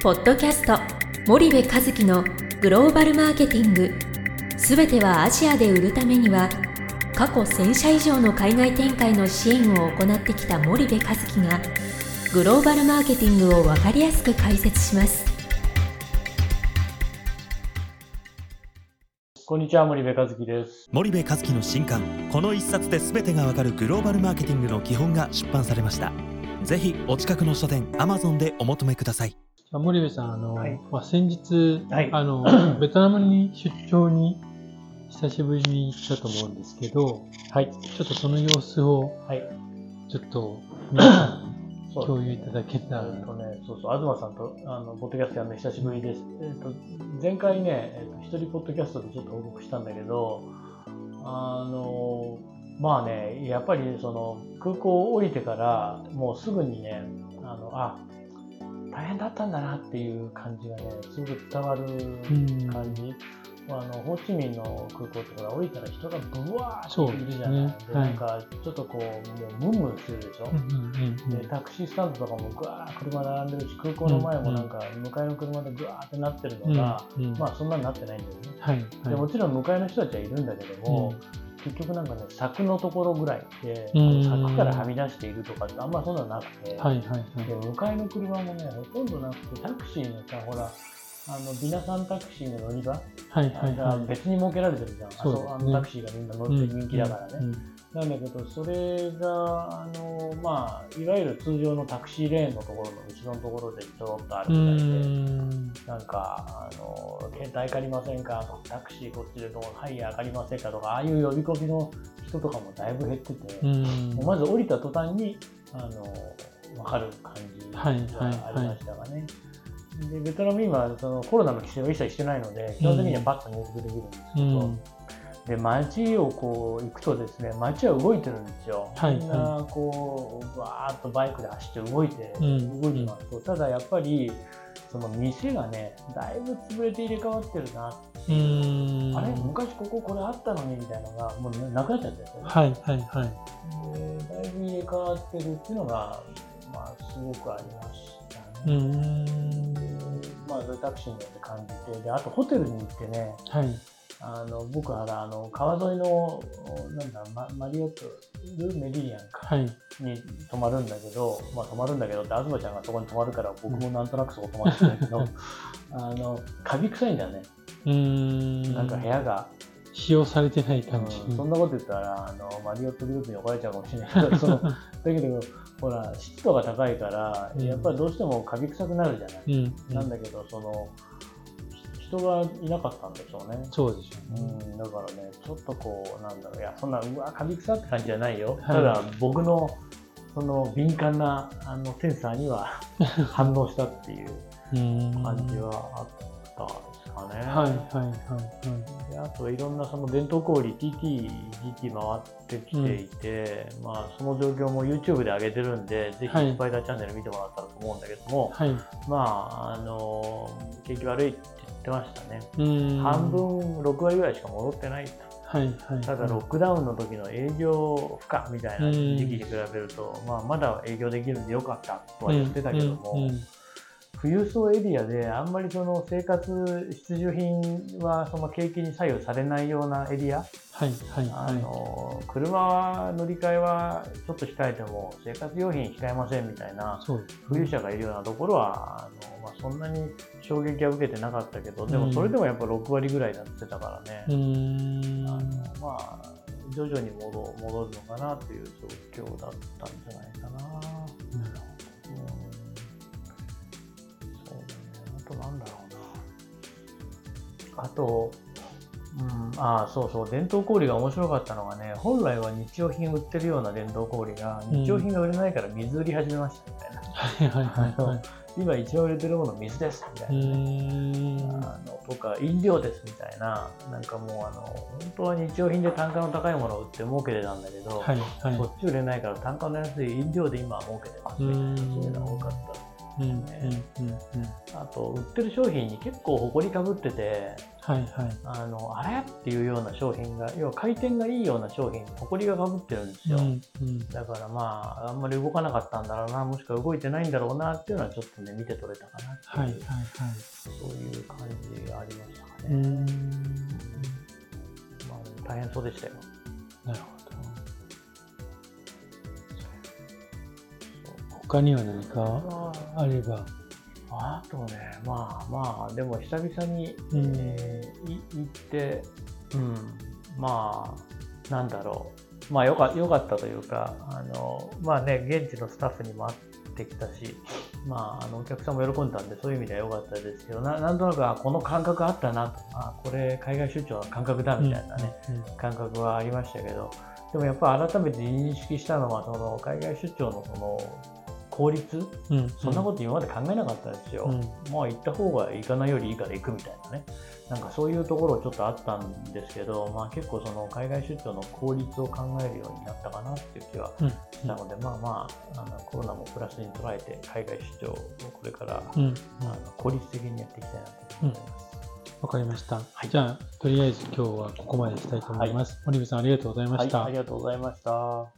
ポッドキャスト森部和樹のグローバルマーケティング。すべてはアジアで売るためには過去1000社以上の海外展開の支援を行ってきた森部和樹がグローバルマーケティングを分かりやすく解説します。こんにちは森部和樹です。森部和樹の新刊この一冊で全てがわかるグローバルマーケティングの基本が出版されました。ぜひお近くの書店アマゾンでお求めください森部さん、あの、はい。まあ、先日、はい。あの、ベトナムに出張に久しぶりに行ったと思うんですけど、はい。ちょっとその様子を、はい。ちょっと皆さん共有いただけたら、えっとね、そうそう、東さんと、あの、ポッドキャストやるの久しぶりです。えっと、前回ね、えっと、一人ポッドキャストでちょっと報告したんだけど、あの、まあね、やっぱりその、空港を降りてから、もうすぐにね、あの、あ、大変だったんだなっていう感じがね、すごく伝わるん感じ。あのホーチミンの空港ってほら降りたら人がブワーっているじゃない。ねではいなんかちょっとこう、もうムンムンするでしょ。うんうんうんでタクシースタンドとかもぐわー車並んでるし空港の前もなんか向かいの車でぐわーってなってるのが、うんうんまあそんなになってないんだよね、はい、でもちろん向かいの人たちはいるんだけども、結局なんかね柵のところぐらいで、うん。柵からはみ出しているとかってあんまそんなのなくて、はい、はい、はい。で向かいの車もねほとんどなくてタクシーのさほらあのビナさんタクシーの乗り場はい、はい、がはい。別に設けられてるじゃん、ね。あのタクシーがみんな乗って人気だからね、うんなんだけど、それが、あの、まあ、いわゆる通常のタクシーレーンのところの後ろのところでちょろっとあるうみたいで、ん。なんか、あの、携帯借りませんか？とか、タクシーこっちでどう、はい、借りませんか？とか、ああいう呼び込みの人とかもだいぶ減ってて、まず降りた途端に、あの、わかる感じがあはい。りましたがね。で、ベトナム今、そのコロナの規制を一切してないので、基本的にはパッと入国できるんですけど、うんで街をこう行くとですね街は動いてるんですよ、はいみんなこうわーっとバイクで走って動いて、うん動いてますとただやっぱりその店がねだいぶ潰れて入れ替わってるな、うん。あれ？昔こここれあったのにみたいなのがもうなくなっちゃったよね、はい、はい、はい。でだいぶ入れ替わってるっていうのがまあすごくありましたうね、ん。でまあタクシーによって感じてであとホテルに行ってねはい。あの僕はあの川沿いのなんだママリオットルメリリアンかはい。に泊まるんだけど、まあ、泊まるんだけどって東ちゃんがそこに泊まるから僕もなんとなくそこ泊まってたんだけど あのカビ臭いんだよねうん。なんか部屋が、使用されてない感じ。うんそんなこと言ったらあのマリオットグループに怒られちゃうかもしれないけどその だけどほら湿度が高いからうんやっぱりどうしてもカビ臭くなるじゃない、うん。なんだけどその人がいなかったんでしょうねそうでしょうね。うん、だからね、ちょっとこう、なんだろう、いや、そんな、うわ、カビ臭って感じじゃないよ。はいただ、僕の、その敏感なあのセンサーには 反応したっていううん感じはあったですかね。はいはいはいであと、いろんなその伝統小売 TT、GT 回ってきていて、まあ、その状況も YouTube で上げてるんで、ぜひ、はいスパイダーチャンネル見てもらったらと思うんだけども、はい。はい。まあ、あの、景気悪いってましたね。うん半分、6割ぐらいしか戻ってないと。はいはい。ただロックダウンの時の営業不可みたいな時期に比べると、まあ、まだ営業できるんでよかったとは言ってたけども、うんうん富裕層エリアであんまりその生活必需品はその景気に左右されないようなエリア、はいはいあはい。の車乗り換えはちょっと控えても生活用品控えませんみたいな富裕者がいるようなところはあの、まあ、そんなに衝撃は受けてなかったけどでもそれでもやっぱ6割ぐらいだって言ってたからね。うーん。あのまあ、徐々に戻戻るのかなという状況だったんじゃないかな。なんだろうな。あと、うん、ああ、そうそう、伝統小売が面白かったのがね、本来は日用品売ってるような伝統小売が、うん日用品が売れないから水売り始めましたみたいな。はいはいはいはい。今一番売れてるもの水ですみたういなね。あのとか飲料ですみたいな、なんかもうあの本当は日用品で単価の高いものを売って儲けてたんだけど、はいはい。こっち売れないから単価の安い飲料で今は儲けてますみたいな、うんそういうのが多かっうあと、売ってる商品に結構埃かぶってて、はいはい。あのあれっていうような商品が要は回転がいいような商品に埃がかぶってるんですよ、うんうん。だからまああんまり動かなかったんだろうなもしくは動いてないんだろうなっていうのはちょっとね見て取れたかなっていう、はいはいはい。そういう感じがありましたかね、ん。まあ、大変そうでしたよなるほど。他には何かあれば。あとねまあまあでも久々に、うん。えーい行ってうん。まあなんだろう。まあよかよかったというかあのまあね現地のスタッフにも会ってきたしまああのお客さんも喜んだんでそういう意味では良かったですけどななんとなくあこの感覚あったなとあこれ海外出張の感覚だみたいなね、うん感覚はありましたけどでもやっぱり改めて認識したのはその海外出張のその効率？うん。うん。そんなこと今まで考えなかったですよ、うんまあ行った方が行かないよりいいから行くみたいなねなんかそういうところちょっとあったんですけど、まあ、結構その海外出張の効率を考えるようになったかなっていう気はうん。したので、まあまああのコロナもプラスに捉えて海外出張をこれから、うん。あの効率的にやっていきたいなと思います。わかりました。はいじゃあ、とりあえず今日はここまでしたいと思います。森部さんありがとうございました。はい、ありがとうございました。